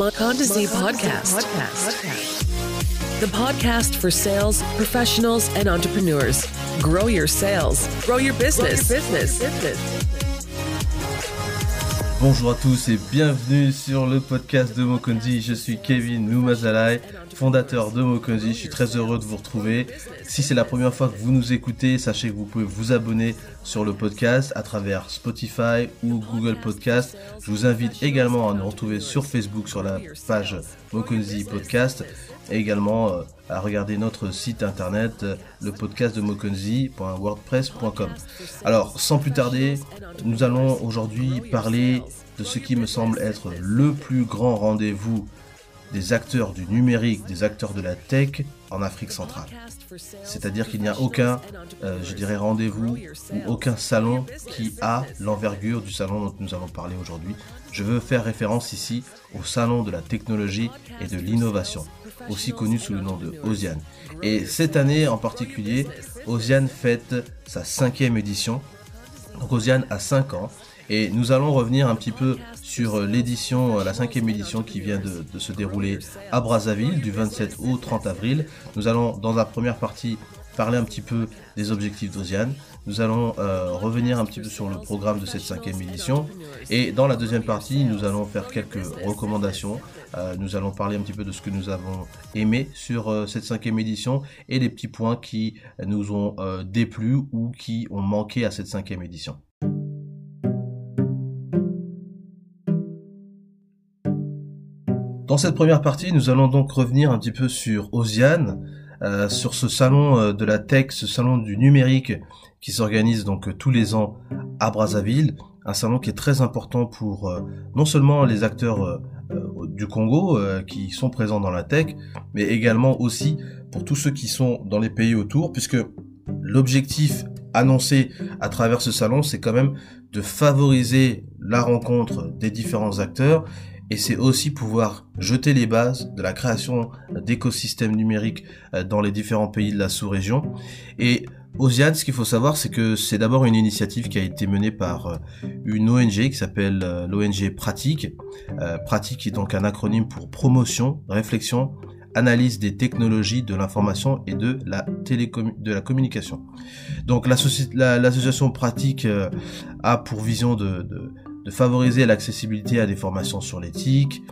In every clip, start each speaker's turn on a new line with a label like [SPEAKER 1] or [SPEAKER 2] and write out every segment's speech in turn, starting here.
[SPEAKER 1] Monda Z podcast. The podcast for sales professionals and entrepreneurs. Grow your sales, grow your business. business.
[SPEAKER 2] Bonjour à tous et bienvenue sur le podcast de Mokonzi. Je suis Kevin Noumazalai, fondateur de Mokonzi. Je suis très heureux de vous retrouver. Si c'est la première fois que vous nous écoutez, sachez que vous pouvez vous abonner sur le podcast à travers Spotify ou Google Podcast. Je vous invite également à nous retrouver sur Facebook sur la page Mokonzi Podcast et également euh, à regarder notre site internet, euh, le podcast de mokonzi.wordpress.com. Alors, sans plus tarder, nous allons aujourd'hui parler de ce qui me semble être le plus grand rendez-vous des acteurs du numérique, des acteurs de la tech en Afrique centrale. C'est-à-dire qu'il n'y a aucun, euh, je dirais, rendez-vous ou aucun salon qui a l'envergure du salon dont nous allons parler aujourd'hui. Je veux faire référence ici au salon de la technologie et de l'innovation, aussi connu sous le nom de OSIAN. Et cette année en particulier, OSIAN fête sa cinquième édition. Donc OSIAN a 5 ans et nous allons revenir un petit peu sur euh, l'édition, euh, la cinquième édition qui vient de, se dérouler à Brazzaville du 27 au 30 avril. Nous allons dans la première partie parler un petit peu des objectifs d'Oziane. Nous allons euh, revenir un petit peu sur le programme de cette cinquième édition. Et dans la deuxième partie, nous allons faire quelques recommandations. nous allons parler un petit peu de ce que nous avons aimé sur cette cinquième édition et les petits points qui nous ont déplu ou qui ont manqué à cette cinquième édition. Dans cette première partie, nous allons donc revenir un petit peu sur Oziane, euh, sur ce salon euh, de la tech, ce salon du numérique qui s'organise donc tous les ans à Brazzaville, un salon qui est très important pour euh, non seulement les acteurs du Congo qui sont présents dans la tech, mais également aussi pour tous ceux qui sont dans les pays autour, puisque l'objectif annoncé à travers ce salon, c'est quand même de favoriser la rencontre des différents acteurs et c'est aussi pouvoir jeter les bases de la création d'écosystèmes numériques euh, dans les différents pays de la sous-région. Et OSIAD, ce qu'il faut savoir, c'est que c'est d'abord une initiative qui a été menée par euh, une ONG qui s'appelle euh, l'ONG Pratique. Pratique est donc un acronyme pour promotion, réflexion, analyse des technologies de l'information et de la télécom de la communication. Donc l'association Pratique a pour vision de, de de favoriser l'accessibilité à des formations sur l'éthique,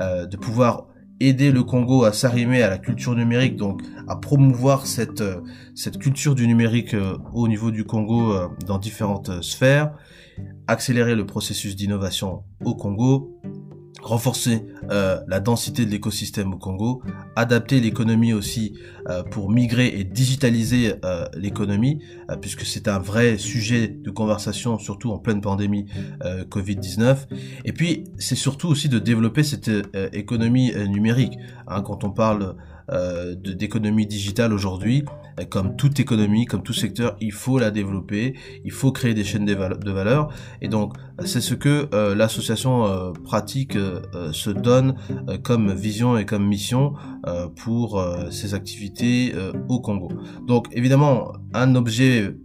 [SPEAKER 2] euh, de pouvoir aider le Congo à s'arrimer à la culture numérique, donc à promouvoir cette, euh, cette culture du numérique euh, au niveau du Congo dans différentes sphères, accélérer le processus d'innovation au Congo, renforcer euh, la densité de l'écosystème au Congo, adapter l'économie aussi euh, pour migrer et digitaliser euh, l'économie, puisque c'est un vrai sujet de conversation, surtout en pleine pandémie Covid-19. Et puis, c'est surtout aussi de développer cette économie numérique. Hein, quand on parle d'économie digitale aujourd'hui, comme toute économie, comme tout secteur, il faut la développer, il faut créer des chaînes de valeur. Et donc, c'est ce que euh, l'association euh, pratique euh, se donne comme vision et comme mission pour ses activités au Congo. Donc, évidemment, un objet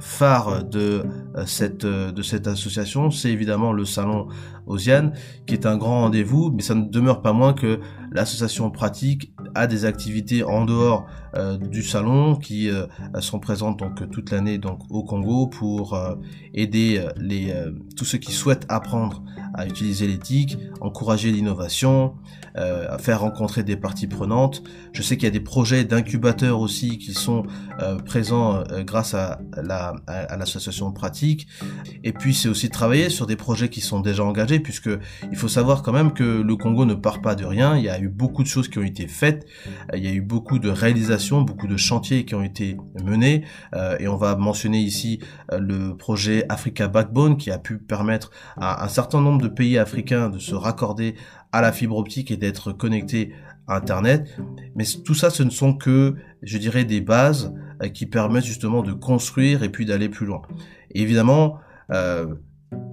[SPEAKER 2] phare de cette de cette association, c'est évidemment le salon Osiane, qui est un grand rendez-vous, mais ça ne demeure pas moins que l'association pratique des activités en dehors euh, du salon qui euh, sont présentes donc toute l'année donc au Congo pour euh, aider les tous ceux qui souhaitent apprendre à utiliser l'éthique, encourager l'innovation, à faire rencontrer des parties prenantes. Je sais qu'il y a des projets d'incubateurs aussi qui sont présents grâce à la à l'association pratique. Et puis c'est aussi travailler sur des projets qui sont déjà engagés puisque il faut savoir quand même que le Congo ne part pas de rien. Il y a eu beaucoup de choses qui ont été faites, il y a eu beaucoup de réalisations, beaucoup de chantiers qui ont été menés, euh, et on va mentionner ici euh, le projet Africa Backbone qui a pu permettre à un certain nombre de pays africains de se raccorder à la fibre optique et d'être connectés à Internet. Mais tout ça, ce ne sont que, je dirais, des bases euh, qui permettent justement de construire et puis d'aller plus loin. évidemment,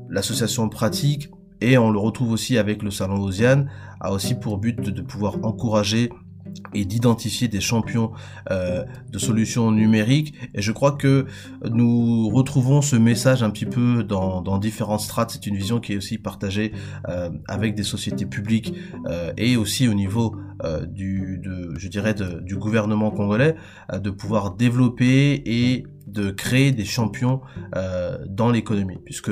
[SPEAKER 2] l'association pratique et on le retrouve aussi avec le salon Osiane, a aussi pour but de, pouvoir encourager et d'identifier des champions euh, de solutions numériques. Et je crois que nous retrouvons ce message un petit peu dans, dans différentes strates. C'est une vision qui est aussi partagée euh, avec des sociétés publiques euh, et aussi au niveau euh, du, de, je dirais, du gouvernement congolais, euh, de pouvoir développer et de créer des champions euh, dans l'économie. Puisque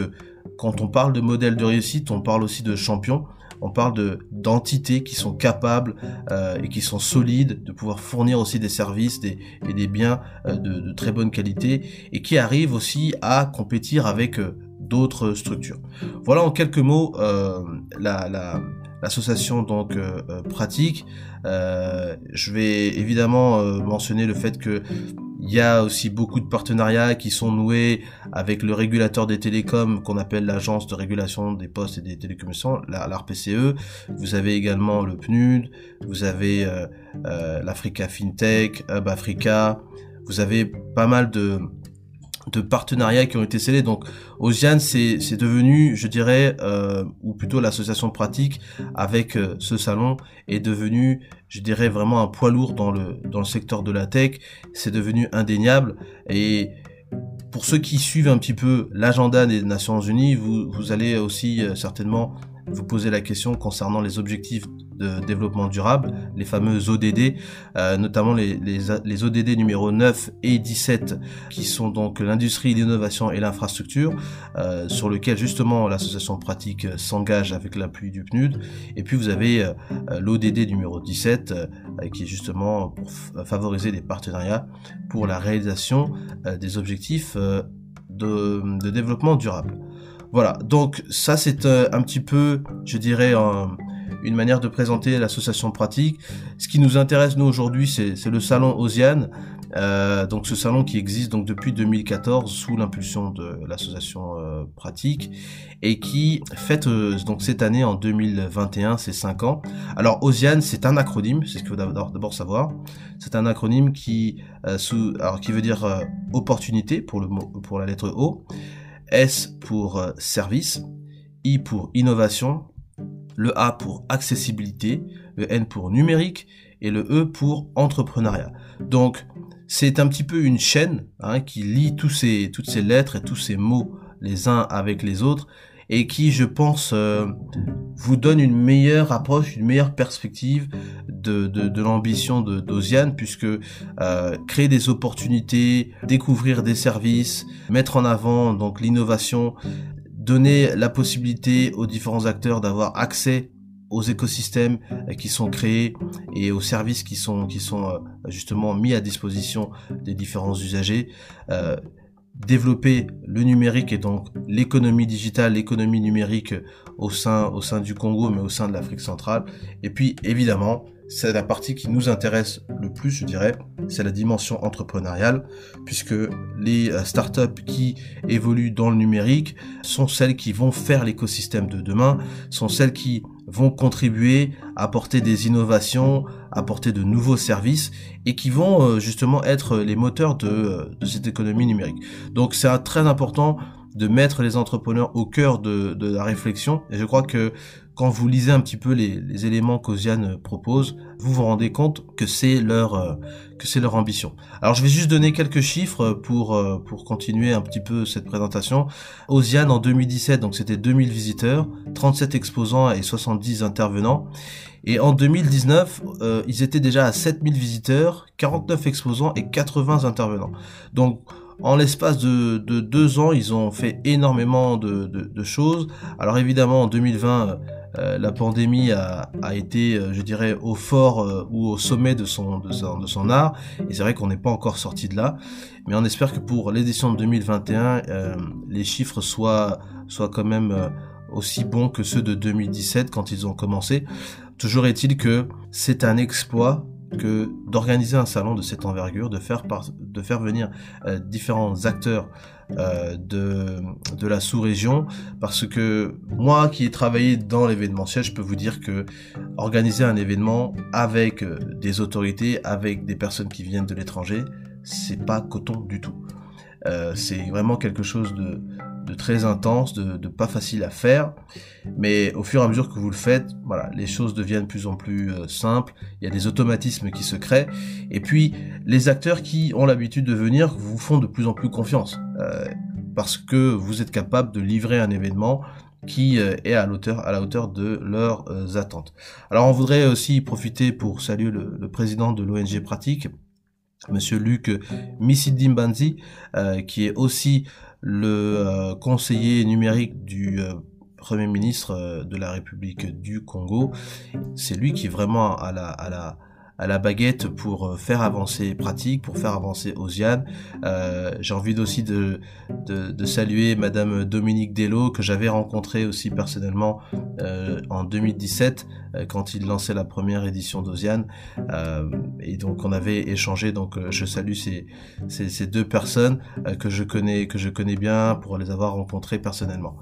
[SPEAKER 2] quand on parle de modèle de réussite, on parle aussi de champions on parle de d'entités qui sont capables euh, et qui sont solides de pouvoir fournir aussi des services des, et des biens euh, de, très bonne qualité et qui arrivent aussi à compétir avec euh, d'autres structures. Voilà en quelques mots la, la l'association donc pratique. Je vais évidemment mentionner le fait que il y a aussi beaucoup de partenariats qui sont noués avec le régulateur des télécoms qu'on appelle l'agence de régulation des postes et des télécommunications, l'ARPCE. Vous avez également le PNUD, vous avez euh, euh, l'Africa FinTech, Hub Africa. Vous avez pas mal de de partenariats qui ont été scellés. Donc Ozian, c'est devenu, je dirais, euh, ou plutôt l'association pratique avec euh, ce salon est devenu, je dirais, vraiment un poids lourd dans le dans le secteur de la tech. C'est devenu indéniable et pour ceux qui suivent un petit peu l'agenda des Nations Unies, vous, vous allez aussi euh, certainement vous poser la question concernant les objectifs de développement durable, les fameux ODD, euh, notamment les, les, ODD numéro 9 et 17, qui sont donc l'industrie, l'innovation et l'infrastructure, euh, sur lequel justement l'association pratique s'engage avec l'appui du PNUD. Et puis vous avez euh, l'ODD numéro 17, euh, qui est justement pour favoriser des partenariats pour la réalisation des objectifs de, de, développement durable. Voilà, donc ça c'est un petit peu, je dirais, un, une manière de présenter l'association pratique. Ce qui nous intéresse nous aujourd'hui, c'est le salon Osiane. Euh, donc ce salon qui existe donc depuis 2014 sous l'impulsion de l'association euh, pratique et qui fête euh, donc cette année en 2021 ses 5 ans. Alors Osiane c'est un acronyme, c'est ce qu'il faut d'abord savoir. C'est un acronyme qui euh, veut dire opportunité pour pour la lettre O, S pour service, I pour innovation, le A pour accessibilité, le N pour numérique et le E pour entrepreneuriat. Donc c'est un petit peu une chaîne hein, qui lie tous ces, toutes ces lettres et tous ces mots les uns avec les autres et qui, je pense, euh, vous donne une meilleure approche, une meilleure perspective de, de, de l'ambition de puisque euh, créer des opportunités, découvrir des services, mettre en avant donc l'innovation, donner la possibilité aux différents acteurs d'avoir accès aux écosystèmes euh, qui sont créés et aux services qui sont euh, justement mis à disposition des différents usagers. Euh, développer le numérique et donc l'économie digitale, l'économie numérique au sein du Congo, mais au sein de l'Afrique centrale. Et puis évidemment c'est la partie qui nous intéresse le plus, je dirais, c'est la dimension entrepreneuriale, puisque les euh, startups qui évoluent dans le numérique sont celles qui vont faire l'écosystème de demain, sont celles qui vont contribuer à apporter des innovations, apporter de nouveaux services et qui vont euh, justement être les moteurs de, euh, de cette économie numérique. Donc c'est très important de mettre les entrepreneurs au cœur de, la réflexion. Et je crois que quand vous lisez un petit peu les, les éléments qu'Oziane propose, vous vous rendez compte que c'est leur euh, que c'est leur ambition. Alors je vais juste donner quelques chiffres pour euh, pour continuer un petit peu cette présentation. Oziane en 2017, donc c'était 2000 visiteurs, 37 exposants et 70 intervenants. Et en 2019, euh, ils étaient déjà à 7000 visiteurs, 49 exposants et 80 intervenants. Donc en l'espace de, de, deux ans, ils ont fait énormément de, de, de choses. Alors évidemment, en 2020, euh, la pandémie a, a, été, euh, je dirais, au fort euh, ou au sommet de son, de son, de son art. Et c'est vrai qu'on n'est pas encore sorti de là. Mais on espère que pour l'édition de 2021, euh, les chiffres soient, soient quand même aussi bons que ceux de 2017 quand ils ont commencé. Toujours est-il que c'est un exploit que d'organiser un salon de cette envergure, de faire, de faire venir euh, différents acteurs euh, de, de la sous-région, parce que moi qui ai travaillé dans l'événementiel, je peux vous dire que organiser un événement avec euh, des autorités, avec des personnes qui viennent de l'étranger, c'est pas coton du tout. C'est vraiment quelque chose de, de très intense, de, pas facile à faire. Mais au fur et à mesure que vous le faites, voilà, les choses deviennent de plus en plus euh, simples. Il y a des automatismes qui se créent. Et puis, les acteurs qui ont l'habitude de venir vous font de plus en plus confiance. Euh, parce que vous êtes capable de livrer un événement qui euh, est à, à la hauteur de leurs attentes. Alors on voudrait aussi profiter pour saluer le, président de l'ONG Pratique, Monsieur Luc Misidimbanzi, euh, qui est aussi le euh, conseiller numérique du euh, Premier ministre de la République du Congo. C'est lui qui est vraiment à la, à la, à la baguette pour euh, faire avancer pratique, pour faire avancer Osiane. Euh, J'ai envie aussi de, de, de, saluer Madame Dominique Dello que j'avais rencontré aussi personnellement euh, en 2017 euh, quand il lançait la première édition d'Osiane. Euh, et donc on avait échangé. Donc euh, je salue ces, ces, ces deux personnes que je connais que je connais bien pour les avoir rencontrées personnellement.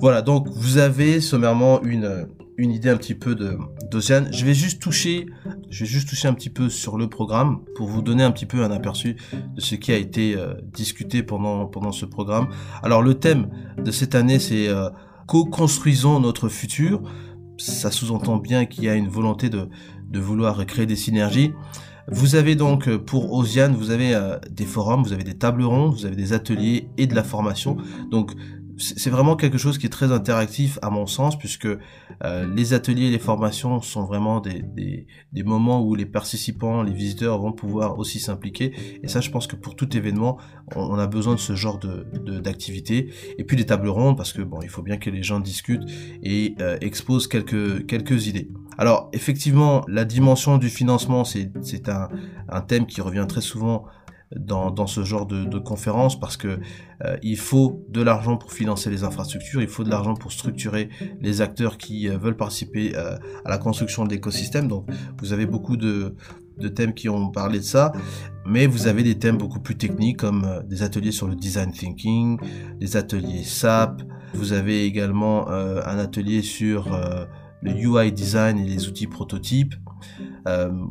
[SPEAKER 2] Voilà. Donc vous avez sommairement une une idée un petit peu de d'Océane. Je vais juste toucher, je vais juste toucher un petit peu sur le programme pour vous donner un petit peu un aperçu de ce qui a été euh, discuté pendant pendant ce programme. Alors le thème de cette année c'est euh, co-construisons notre futur. Ça sous-entend bien qu'il y a une volonté de de vouloir créer des synergies. Vous avez donc pour Osiane, vous avez euh, des forums, vous avez des tables rondes, vous avez des ateliers et de la formation. Donc c'est vraiment quelque chose qui est très interactif à mon sens puisque euh, les ateliers et les formations sont vraiment des, des, moments où les participants, les visiteurs vont pouvoir aussi s'impliquer et ça je pense que pour tout événement on, a besoin de ce genre de d'activité et puis des tables rondes parce que bon il faut bien que les gens discutent et euh, exposent quelques quelques idées. Alors effectivement la dimension du financement c'est c'est un, un thème qui revient très souvent dans, dans ce genre de, de conférence parce que euh, il faut de l'argent pour financer les infrastructures, il faut de l'argent pour structurer les acteurs qui euh, veulent participer euh, à la construction de l'écosystème. Donc vous avez beaucoup de, de thèmes qui ont parlé de ça, mais vous avez des thèmes beaucoup plus techniques comme des ateliers sur le design thinking, des ateliers SAP, vous avez également un atelier sur le UI design et les outils prototypes.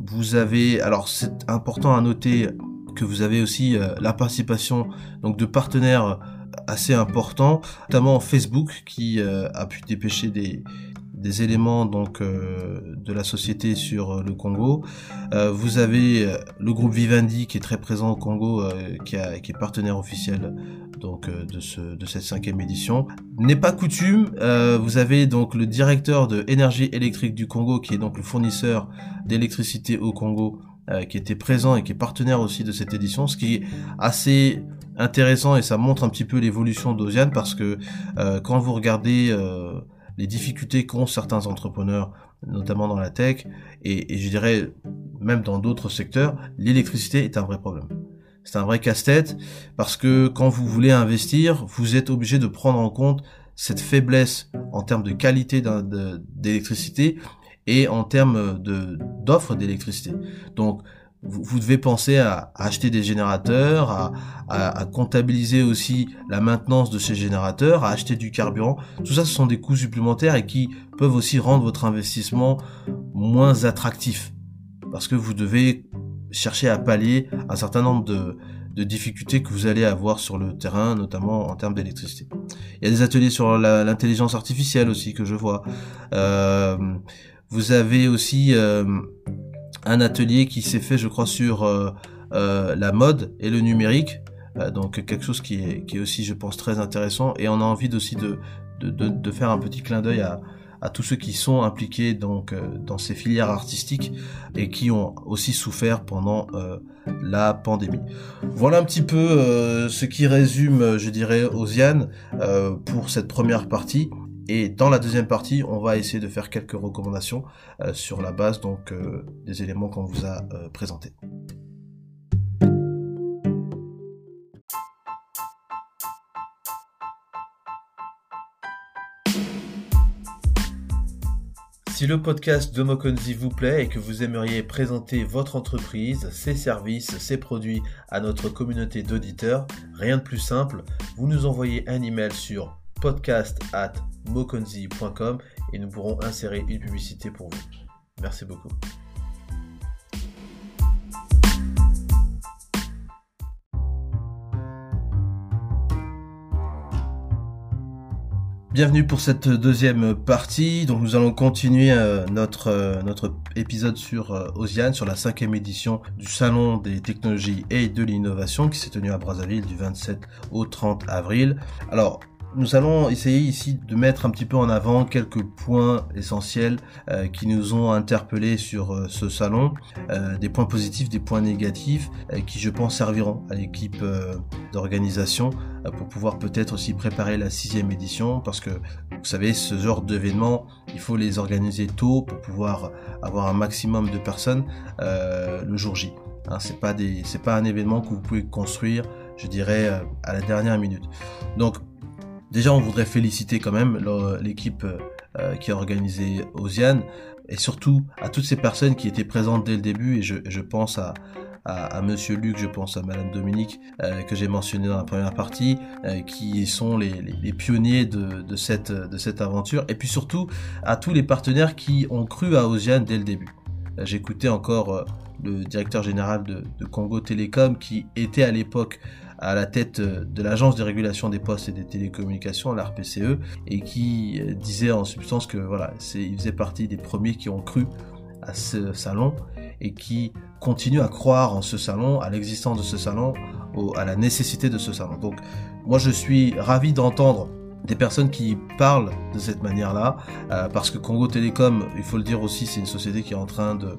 [SPEAKER 2] vous avez, alors c'est important à noter que vous avez aussi euh, la participation donc de partenaires assez importants, notamment Facebook qui euh, a pu dépêcher des, éléments donc euh, de la société sur le Congo. vous avez le groupe Vivendi qui est très présent au Congo, qui, a, qui est partenaire officiel donc de, ce, de cette cinquième édition. N'est pas coutume, vous avez donc le directeur de énergie électrique du Congo qui est donc le fournisseur d'électricité au Congo qui était présent et qui est partenaire aussi de cette édition, ce qui est assez intéressant et ça montre un petit peu l'évolution d'Oziane parce que euh, quand vous regardez euh, les difficultés qu'ont certains entrepreneurs, notamment dans la tech et, et je dirais même dans d'autres secteurs, l'électricité est un vrai problème. C'est un vrai casse-tête parce que quand vous voulez investir, vous êtes obligé de prendre en compte cette faiblesse en termes de qualité d'électricité et en termes de d'offres d'électricité. Donc vous, devez penser à, acheter des générateurs, à, à, comptabiliser aussi la maintenance de ces générateurs, à acheter du carburant. Tout ça, ce sont des coûts supplémentaires et qui peuvent aussi rendre votre investissement moins attractif. Parce que vous devez chercher à pallier un certain nombre de, de difficultés que vous allez avoir sur le terrain, notamment en termes d'électricité. Il y a des ateliers sur l'intelligence artificielle aussi que je vois. Euh, vous avez aussi euh, un atelier qui s'est fait, je crois, sur euh, euh, la mode et le numérique. donc quelque chose qui est, qui est aussi, je pense, très intéressant. Et on a envie aussi de, de, de, de faire un petit clin d'œil à, à tous ceux qui sont impliqués donc dans ces filières artistiques et qui ont aussi souffert pendant la pandémie. Voilà un petit peu ce qui résume, je dirais, Osiane pour cette première partie. Et dans la deuxième partie, on va essayer de faire quelques recommandations euh, sur la base donc euh, des éléments qu'on vous a euh, présentés. Si le podcast de Mokonzi vous plaît et que vous aimeriez présenter votre entreprise, ses services, ses produits à notre communauté d'auditeurs, rien de plus simple, vous nous envoyez un email sur podcast at mokonzi.com et nous pourrons insérer une publicité pour vous. Merci beaucoup. Bienvenue pour cette deuxième partie. Donc nous allons continuer euh, notre euh, notre épisode sur euh, Osiane, sur la cinquième édition du Salon des technologies et de l'innovation qui s'est tenu à Brazzaville du 27 au 30 avril. Alors nous allons essayer ici de mettre un petit peu en avant quelques points essentiels euh, qui nous ont interpellés sur euh, ce salon, euh, des points positifs, des points négatifs, qui je pense serviront à l'équipe d'organisation pour pouvoir peut-être aussi préparer la sixième édition, parce que vous savez, ce genre d'événements, il faut les organiser tôt pour pouvoir avoir un maximum de personnes le jour J. Hein, c'est pas des, c'est pas un événement que vous pouvez construire, je dirais, à la dernière minute. Donc Déjà, on voudrait féliciter quand même l'équipe euh, qui a organisé Osiane et surtout à toutes ces personnes qui étaient présentes dès le début et je, pense à, à, Monsieur Luc, je pense à Madame Dominique euh, que j'ai mentionné dans la première partie, euh, qui sont les, pionniers de, de, cette, de cette aventure, et puis surtout à tous les partenaires qui ont cru à Osiane dès le début. J'écoutais encore le directeur général de, Congo Télécom qui était à l'époque à la tête euh, de l'agence de régulation des postes et des télécommunications, l'ARPCE, et qui euh, disait en substance que voilà, il faisait partie des premiers qui ont cru à ce salon et qui continuent à croire en ce salon, à l'existence de ce salon, à la nécessité de ce salon. Donc moi je suis ravi d'entendre des personnes qui parlent de cette manière-là, euh, parce que Congo Télécom, il faut le dire aussi, c'est une société qui est en train de,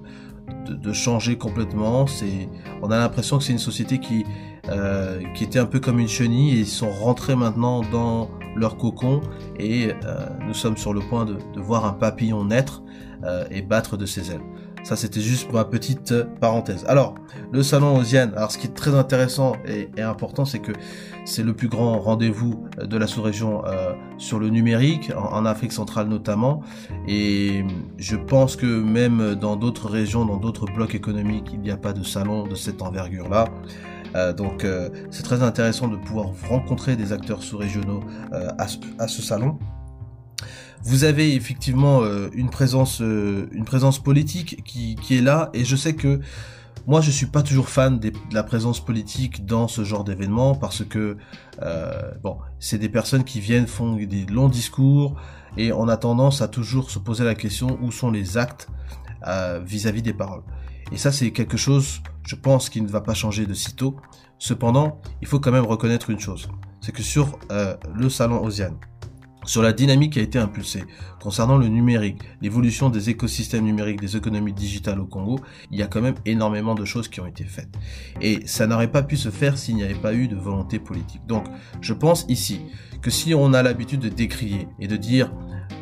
[SPEAKER 2] de, changer complètement. C'est, on a l'impression que c'est une société qui, euh, qui était un peu comme une chenille et ils sont rentrés maintenant dans leur cocon et euh, nous sommes sur le point de, de voir un papillon naître euh, et battre de ses ailes. Ça, c'était juste pour ma petite parenthèse. Alors, le salon Osiane. Alors, ce qui est très intéressant et, important, c'est que c'est le plus grand rendez-vous de la sous-région euh, sur le numérique, en, Afrique centrale notamment. Et je pense que même dans d'autres régions, dans d'autres blocs économiques, il n'y a pas de salon de cette envergure-là. Euh, donc euh, c'est très intéressant de pouvoir rencontrer des acteurs sous-régionaux euh, à, ce salon. Vous avez effectivement euh, une présence, euh, une présence politique qui, qui, est là, et je sais que moi je suis pas toujours fan de la présence politique dans ce genre d'événement parce que euh, bon, c'est des personnes qui viennent font des longs discours et on a tendance à toujours se poser la question où sont les actes vis-à-vis -vis des paroles. Et ça c'est quelque chose, je pense, qui ne va pas changer de sitôt. Cependant, il faut quand même reconnaître une chose, c'est que sur le salon Osiane, sur la dynamique qui a été impulsée concernant le numérique, l'évolution des écosystèmes numériques, des économies digitales au Congo, il y a quand même énormément de choses qui ont été faites. Et ça n'aurait pas pu se faire s'il n'y avait pas eu de volonté politique. Donc, je pense ici que si on a l'habitude de décrier et de dire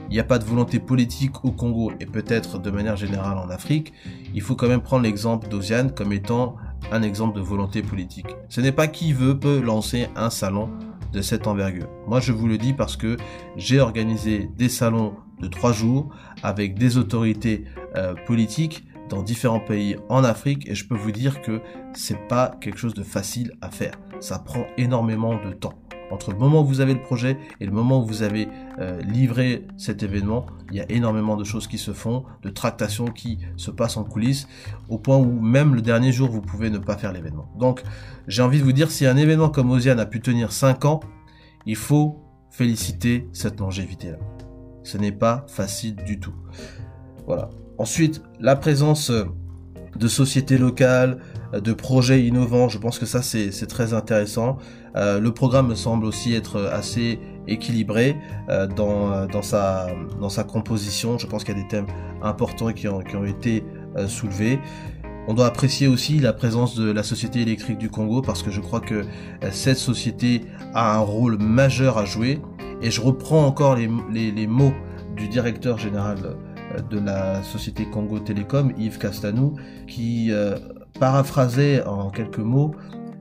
[SPEAKER 2] il n'y a pas de volonté politique au Congo et peut-être de manière générale en Afrique, il faut quand même prendre l'exemple d'Oziane comme étant un exemple de volonté politique. Ce n'est pas qui veut peut lancer un salon de cette envergure. Moi, je vous le dis parce que j'ai organisé des salons de trois jours avec des autorités euh, politiques dans différents pays en Afrique et je peux vous dire que c'est pas quelque chose de facile à faire. Ça prend énormément de temps. Entre le moment où vous avez le projet et le moment où vous avez euh, livré cet événement, il y a énormément de choses qui se font, de tractations qui se passent en coulisses, au point où même le dernier jour, vous pouvez ne pas faire l'événement. Donc, j'ai envie de vous dire, si un événement comme Osiane a pu tenir 5 ans, il faut féliciter cette longévité-là. Ce n'est pas facile du tout. Voilà. Ensuite, la présence de sociétés locales, de projets innovants, je pense que ça c'est très intéressant. Euh, le programme me semble aussi être assez équilibré euh, dans, dans, sa, dans sa composition. Je pense qu'il y a des thèmes importants qui ont, qui ont été euh, soulevés. On doit apprécier aussi la présence de la Société électrique du Congo parce que je crois que euh, cette société a un rôle majeur à jouer. Et je reprends encore les, les, mots du directeur général euh, de la société Congo Télécom, Yves Castanou, qui euh, paraphrasait en quelques mots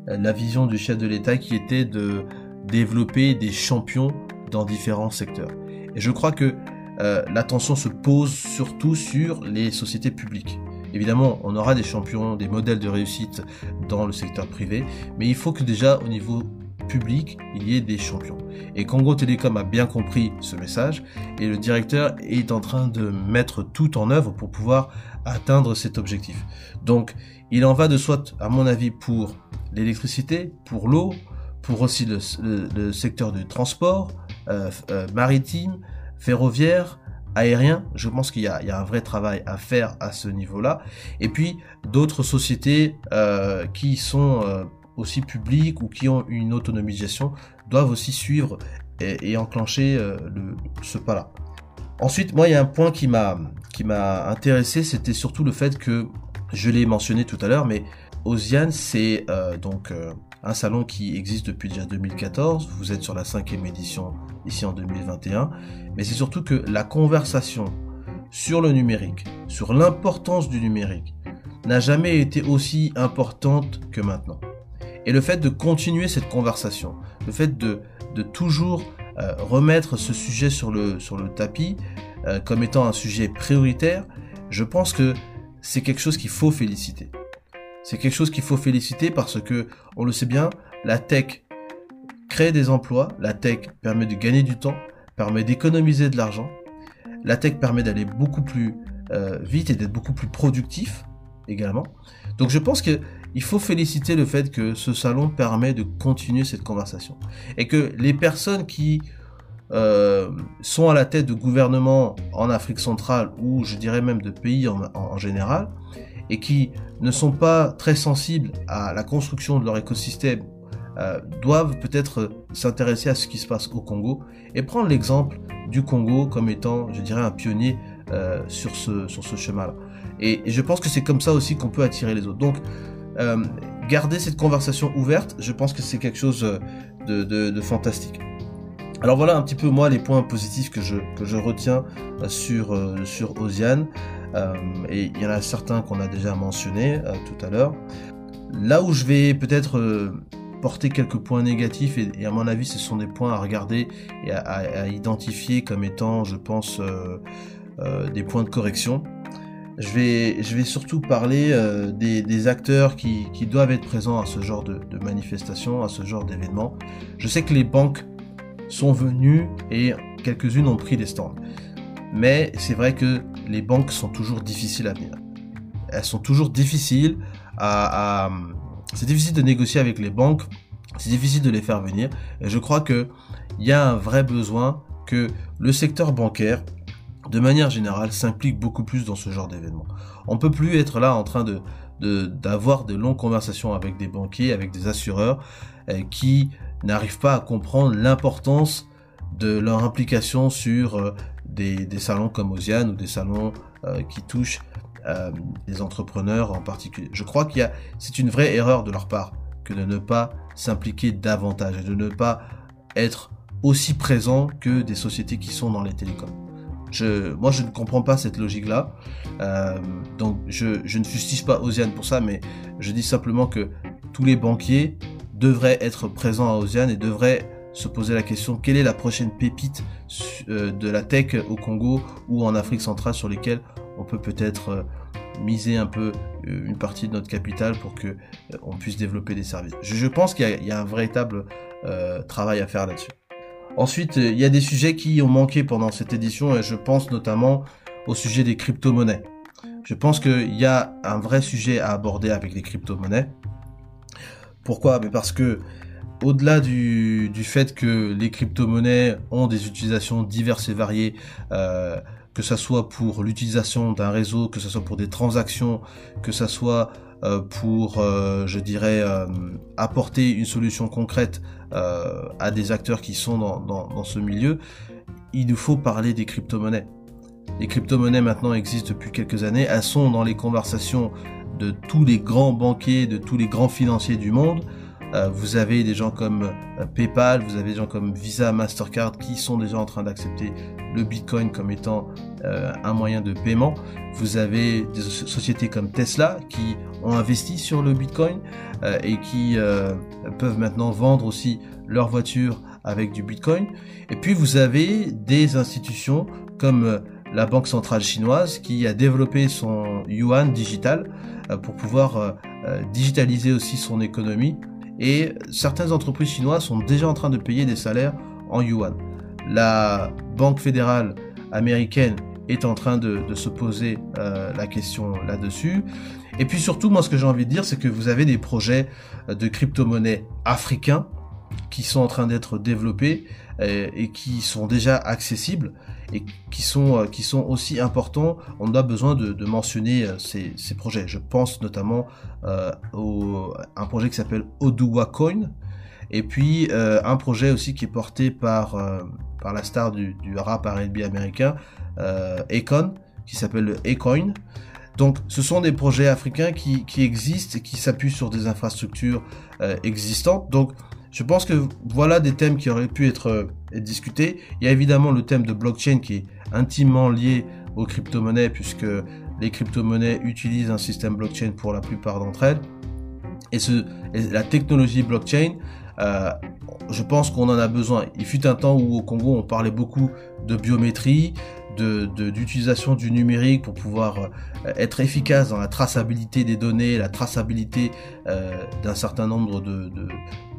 [SPEAKER 2] la vision du chef de l'État qui était de développer des champions dans différents secteurs. Et je crois que l'attention se pose surtout sur les sociétés publiques. Évidemment, on aura des champions, des modèles de réussite dans le secteur privé, mais il faut que déjà au niveau public, il y ait des champions. Et Congo Télécom a bien compris ce message et le directeur est en train de mettre tout en œuvre pour pouvoir atteindre cet objectif. Donc, il en va de soit, à mon avis, pour l'électricité, pour l'eau, pour aussi le, secteur du transport, maritime, ferroviaire, aérien. Je pense qu'il y, a un vrai travail à faire à ce niveau-là. Et puis d'autres sociétés qui sont aussi publiques ou qui ont une autonomisation doivent aussi suivre et, enclencher le, ce pas-là. Ensuite, moi, il y a un point qui m'a intéressé, c'était surtout le fait que je l'ai mentionné tout à l'heure, mais Ozian, c'est euh, donc euh, un salon qui existe depuis déjà 2014. Vous êtes sur la cinquième édition ici en 2021, mais c'est surtout que la conversation sur le numérique, sur l'importance du numérique, n'a jamais été aussi importante que maintenant. Et le fait de continuer cette conversation, le fait de, de toujours euh, remettre ce sujet sur le, sur le tapis comme étant un sujet prioritaire, je pense que c'est quelque chose qu'il faut féliciter. C'est quelque chose qu'il faut féliciter parce que, on le sait bien, la tech crée des emplois, la tech permet de gagner du temps, permet d'économiser de l'argent, la tech permet d'aller beaucoup plus euh, vite et d'être beaucoup plus productif également. Donc je pense que il faut féliciter le fait que ce salon permet de continuer cette conversation. Et que les personnes qui euh, sont à la tête de gouvernements en Afrique centrale ou je dirais même de pays en, général et qui ne sont pas très sensibles à la construction de leur écosystème euh, doivent peut-être s'intéresser à ce qui se passe au Congo et prendre l'exemple du Congo comme étant, je dirais, un pionnier euh, sur ce, sur ce chemin-là. Et, je pense que c'est comme ça aussi qu'on peut attirer les autres. Donc, garder cette conversation ouverte, je pense que c'est quelque chose de, fantastique. Alors voilà un petit peu moi les points positifs que je, que je retiens euh, sur, euh, sur Oziane. et il y en a certains qu'on a déjà mentionnés tout à l'heure. Là où je vais peut-être porter quelques points négatifs, et, à mon avis ce sont des points à regarder et à, identifier comme étant, je pense, des points de correction je vais, je vais surtout parler euh, des, des, acteurs qui, qui, doivent être présents à ce genre de, de manifestation, à ce genre d'événement. Je sais que les banques sont venues et quelques-unes ont pris des stands. Mais c'est vrai que les banques sont toujours difficiles à venir. Elles sont toujours difficiles à... C'est difficile de négocier avec les banques, c'est difficile de les faire venir. Et je crois que il y a un vrai besoin que le secteur bancaire de manière générale, s'implique beaucoup plus dans ce genre d'événement. On peut plus être là en train de d'avoir de, longues conversations avec des banquiers, avec des assureurs euh, qui n'arrivent pas à comprendre l'importance de leur implication sur euh, des, salons comme Oziane ou des salons euh, qui touchent des entrepreneurs en particulier. Je crois qu'il y a, c'est une vraie erreur de leur part que de ne pas s'impliquer davantage et de ne pas être aussi présent que des sociétés qui sont dans les télécoms. Je, moi, je ne comprends pas cette logique-là. Euh, donc, je, je, ne fustige pas Oziane pour ça, mais je dis simplement que tous les banquiers devraient être présents à Oziane et devraient se poser la question quelle est la prochaine pépite euh, de la tech au Congo ou en Afrique centrale sur lesquelles on peut peut-être euh, miser un peu une partie de notre capital pour que on puisse développer des services. Je, pense qu'il y, a un véritable travail à faire là-dessus. Ensuite, il y a des sujets qui ont manqué pendant cette édition et je pense notamment au sujet des crypto-monnaies. Je pense qu'il y a un vrai sujet à aborder avec les crypto-monnaies. Pourquoi? Parce que au-delà du, fait que les crypto-monnaies ont des utilisations diverses et variées, euh, que ce soit pour l'utilisation d'un réseau, que ce soit pour des transactions, que ce soit euh, pour, euh, je dirais, apporter une solution concrète à des acteurs qui sont dans, dans, ce milieu, il nous faut parler des crypto-monnaies. Les crypto-monnaies maintenant existent depuis quelques années, elles sont dans les conversations de tous les grands banquiers, de tous les grands financiers du monde. Euh, vous avez des gens comme euh, PayPal, vous avez des gens comme Visa, Mastercard qui sont déjà en train d'accepter le Bitcoin comme étant euh, un moyen de paiement. Vous avez des sociétés comme Tesla qui ont investi sur le Bitcoin et qui peuvent maintenant vendre aussi leurs voitures avec du Bitcoin. Et puis vous avez des institutions comme la Banque centrale chinoise qui a développé son yuan digital pour pouvoir digitaliser aussi son économie et certaines entreprises chinoises sont déjà en train de payer des salaires en yuan. La Banque fédérale américaine est en train de, se poser euh, la question là-dessus. Et puis surtout, moi ce que j'ai envie de dire, c'est que vous avez des projets de crypto-monnaies africains qui sont en train d'être développés et, qui sont déjà accessibles et qui sont qui sont aussi importants. On a besoin de, mentionner ces, ces, projets. Je pense notamment euh, au un projet qui s'appelle Odua Coin et puis un projet aussi qui est porté par par la star du, rap R&B américain, euh, Akon, qui s'appelle le Acoin. Donc, ce sont des projets africains qui, qui existent et qui s'appuient sur des infrastructures euh, existantes. Donc, je pense que voilà des thèmes qui auraient pu être, euh, être, discutés. Il y a évidemment le thème de blockchain qui est intimement lié aux crypto-monnaies puisque les crypto-monnaies utilisent un système blockchain pour la plupart d'entre elles. Et, la technologie blockchain euh, je pense qu'on en a besoin. Il fut un temps où au Congo on parlait beaucoup de biométrie, d'utilisation du numérique pour pouvoir euh, être efficace dans la traçabilité des données, la traçabilité d'un certain nombre de,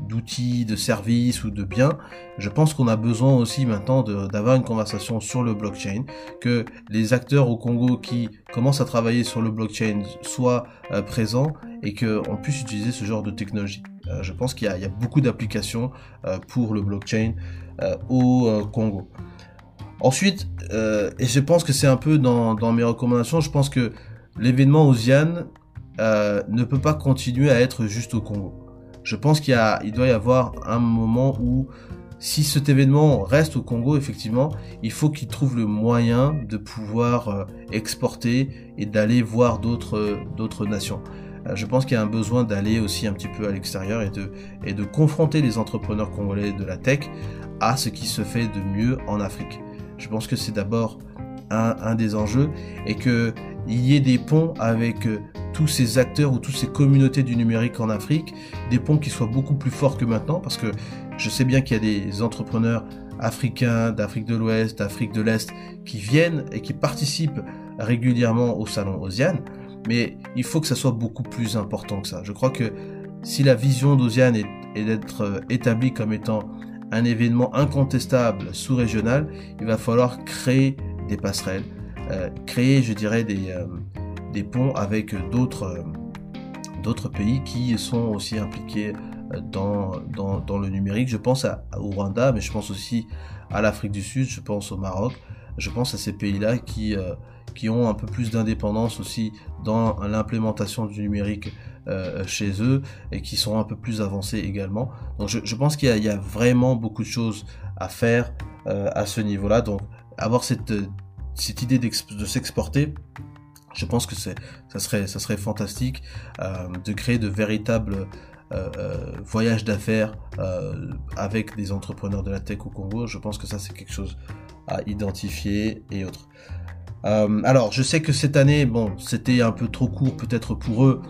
[SPEAKER 2] d'outils, de services ou de biens. Je pense qu'on a besoin aussi maintenant d'avoir une conversation sur le blockchain, que les acteurs au Congo qui commencent à travailler sur le blockchain soient euh, présents et qu'on puisse utiliser ce genre de technologie. Euh, je pense qu'il y, a beaucoup d'applications euh, pour le blockchain au Congo. Ensuite, et je pense que c'est un peu dans, mes recommandations, je pense que l'événement Ozian ne peut pas continuer à être juste au Congo je pense qu'il il doit y avoir un moment où si cet événement reste au Congo, effectivement, il faut qu'il trouve le moyen de pouvoir euh, exporter et d'aller voir d'autres d'autres nations. Euh, je pense qu'il y a un besoin d'aller aussi un petit peu à l'extérieur et de, confronter les entrepreneurs congolais de la tech à ce qui se fait de mieux en Afrique. Je pense que c'est d'abord un, des enjeux et qu'il y ait des ponts avec euh, tous ces acteurs ou toutes ces communautés du numérique en Afrique, des ponts qui soient beaucoup plus forts que maintenant, parce que je sais bien qu'il y a des entrepreneurs africains, d'Afrique de l'Ouest, d'Afrique de l'Est, qui viennent et qui participent régulièrement au salon Osiane, mais il faut que ça soit beaucoup plus important que ça. Je crois que si la vision d'Osiane est, d'être euh, établie comme étant un événement incontestable sous-régional, il va falloir créer des passerelles, créer, je dirais, des, euh, des ponts avec d'autres euh, d'autres pays qui sont aussi impliqués euh, dans, dans, le numérique. Je pense au Rwanda, mais je pense aussi à l'Afrique du Sud, je pense au Maroc, je pense à ces pays-là qui, euh, qui ont un peu plus d'indépendance aussi dans l'implémentation du numérique chez eux et qui sont un peu plus avancés également. Donc je, je pense qu'il y, a vraiment beaucoup de choses à faire à ce niveau-là. Donc avoir cette, cette idée de s'exporter, je pense que c'est, ça serait, ça serait fantastique euh, de créer de véritables euh, euh, voyages d'affaires avec des entrepreneurs de la tech au Congo. Je pense que ça c'est quelque chose à identifier et autres. alors, je sais que cette année, bon, c'était un peu trop court peut-être pour eux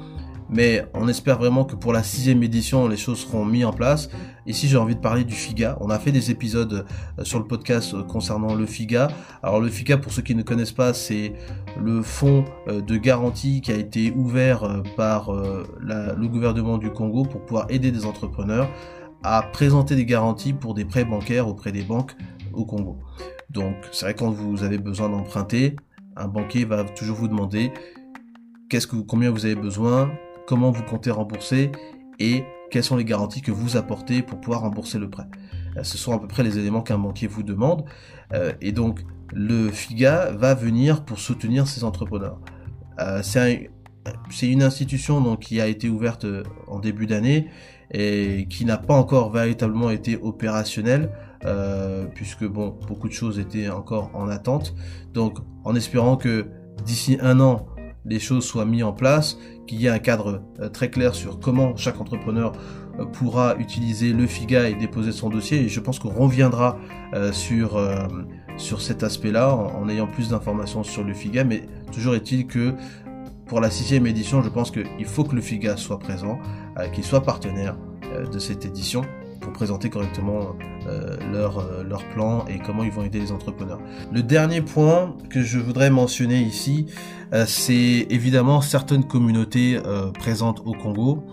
[SPEAKER 2] mais on espère vraiment que pour la sixième édition, les choses seront mises en place. Ici, j'ai envie de parler du FIGA. On a fait des épisodes euh, sur le podcast euh, concernant le FIGA. Alors le FIGA, pour ceux qui ne connaissent pas, c'est le fonds euh, de garantie qui a été ouvert par le gouvernement du Congo pour pouvoir aider des entrepreneurs à présenter des garanties pour des prêts bancaires auprès des banques au Congo. Donc c'est vrai quand vous avez besoin d'emprunter, un banquier va toujours vous demander qu'est-ce que combien vous avez besoin, comment vous comptez rembourser et quelles sont les garanties que vous apportez pour pouvoir rembourser le prêt. Euh, ce sont à peu près les éléments qu'un banquier vous demande. Euh, et donc, le FIGA va venir pour soutenir ces entrepreneurs. Euh, c'est une institution donc, qui a été ouverte en début d'année et qui n'a pas encore véritablement été opérationnelle. puisque bon, beaucoup de choses étaient encore en attente. Donc, en espérant que d'ici un an, les choses soient mises en place, qu'il y ait un cadre euh, très clair sur comment chaque entrepreneur euh, pourra utiliser le FIGA et déposer son dossier. Et je pense qu'on reviendra euh, sur, cet aspect-là en, ayant plus d'informations sur le FIGA. Mais toujours est-il que pour la sixième édition, je pense qu'il faut que le FIGA soit présent, qu'il soit partenaire de cette édition présenter correctement euh, leur, euh, leur plan et comment ils vont aider les entrepreneurs. Le dernier point que je voudrais mentionner ici, euh, c'est évidemment certaines communautés présentes au Congo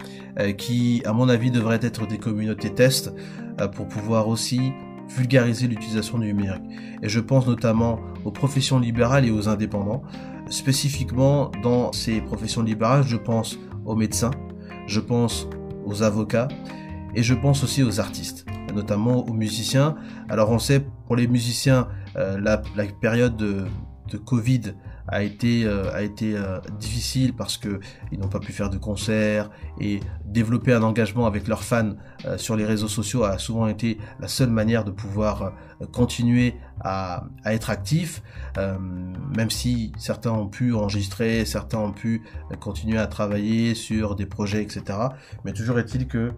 [SPEAKER 2] qui, à mon avis, devraient être des communautés test pour pouvoir aussi vulgariser l'utilisation du numérique. Et je pense notamment aux professions libérales et aux indépendants. Spécifiquement dans ces professions libérales, je pense aux médecins, je pense aux avocats et je pense aussi aux artistes, notamment aux musiciens. Alors on sait pour les musiciens, la, période de, Covid a été euh, a été euh, difficile parce que ils n'ont pas pu faire de concerts et développer un engagement avec leurs fans euh, sur les réseaux sociaux a souvent été la seule manière de pouvoir continuer à, à, être actifs même si certains ont pu enregistrer certains ont pu continuer à travailler sur des projets etc mais toujours est-il que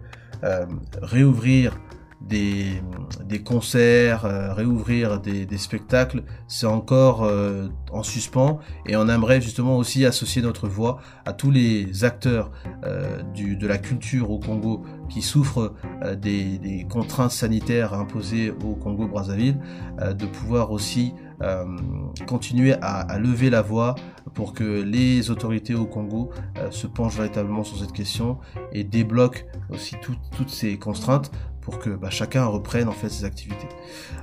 [SPEAKER 2] réouvrir des, des concerts, euh, réouvrir des, spectacles, c'est encore euh, en suspens. Et on aimerait justement aussi associer notre voix à tous les acteurs euh, de la culture au Congo qui souffrent des, des, contraintes sanitaires imposées au Congo-Brazzaville, de pouvoir aussi continuer à, à, lever la voix pour que les autorités au Congo se penchent véritablement sur cette question et débloquent aussi toutes ces contraintes pour que bah, chacun reprenne en fait ses activités.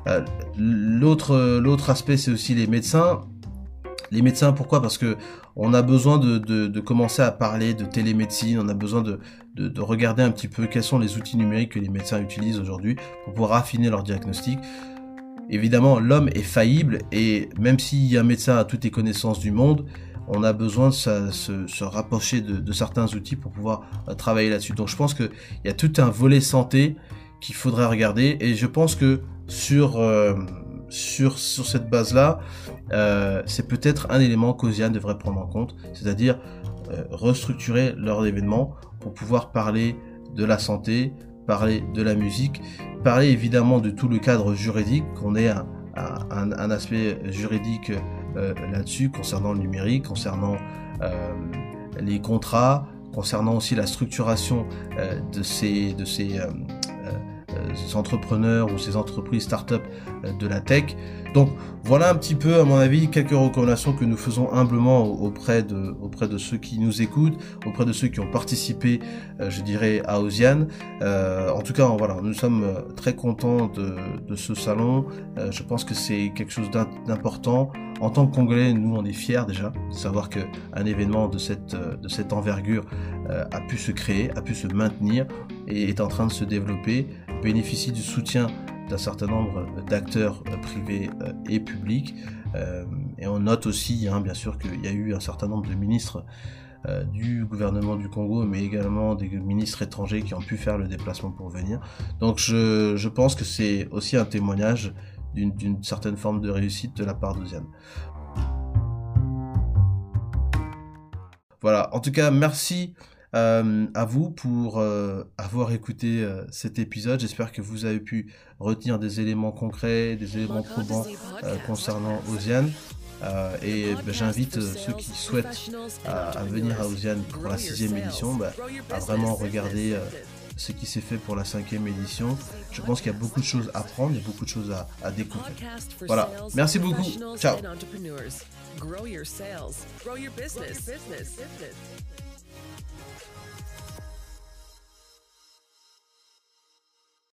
[SPEAKER 2] Euh, l'autre aspect c'est aussi les médecins. Les médecins pourquoi? Parce que on a besoin de, de, commencer à parler de télémédecine, on a besoin de, de, regarder un petit peu quels sont les outils numériques que les médecins utilisent aujourd'hui pour pouvoir affiner leur diagnostic. Évidemment, l'homme est faillible et même si un médecin a toutes les connaissances du monde, on a besoin de se, rapprocher de, certains outils pour pouvoir euh, travailler là-dessus. Donc je pense qu'il y a tout un volet santé qu'il faudrait regarder. Et je pense que sur, euh, cette base-là, euh, c'est peut-être un élément qu'Ozian devrait prendre en compte, c'est-à-dire restructurer leur événement pour pouvoir parler de la santé, parler de la musique, parler évidemment de tout le cadre juridique, qu'on ait un, aspect juridique là-dessus concernant le numérique, concernant les contrats, concernant aussi la structuration de ces, de ces euh, ces entrepreneurs ou ces entreprises start-up euh, de la tech. Donc voilà un petit peu, à mon avis, quelques recommandations que nous faisons humblement auprès de, auprès de ceux qui nous écoutent, auprès de ceux qui ont participé, euh, je dirais, à Osiane. en tout cas, voilà, nous sommes très contents de, de ce salon. je pense que c'est quelque chose d'important. En tant que Congolais, nous, on est fiers déjà de savoir qu'un événement de cette, de cette envergure a pu se créer, a pu se maintenir et est en train de se développer bénéficie du soutien d'un certain nombre d'acteurs euh, privés euh, et publics. Euh, et on note aussi, hein, bien sûr, qu'il y a eu un certain nombre de ministres du gouvernement du Congo, mais également des ministres étrangers qui ont pu faire le déplacement pour venir. Donc je, je pense que c'est aussi un témoignage d'une certaine forme de réussite de la part d'Oziane. Voilà, en tout cas, merci euh, à vous pour euh, avoir écouté euh, cet épisode. J'espère que vous avez pu retenir des éléments concrets, des éléments probants concernant Osiane. et ben, j'invite ceux qui souhaitent à, venir à Osiane pour la sixième édition ben, à vraiment regarder ce qui s'est fait pour la cinquième édition. Je pense qu'il y a beaucoup de choses à prendre, il y a beaucoup de choses à, à découvrir. Voilà, merci beaucoup. Ciao.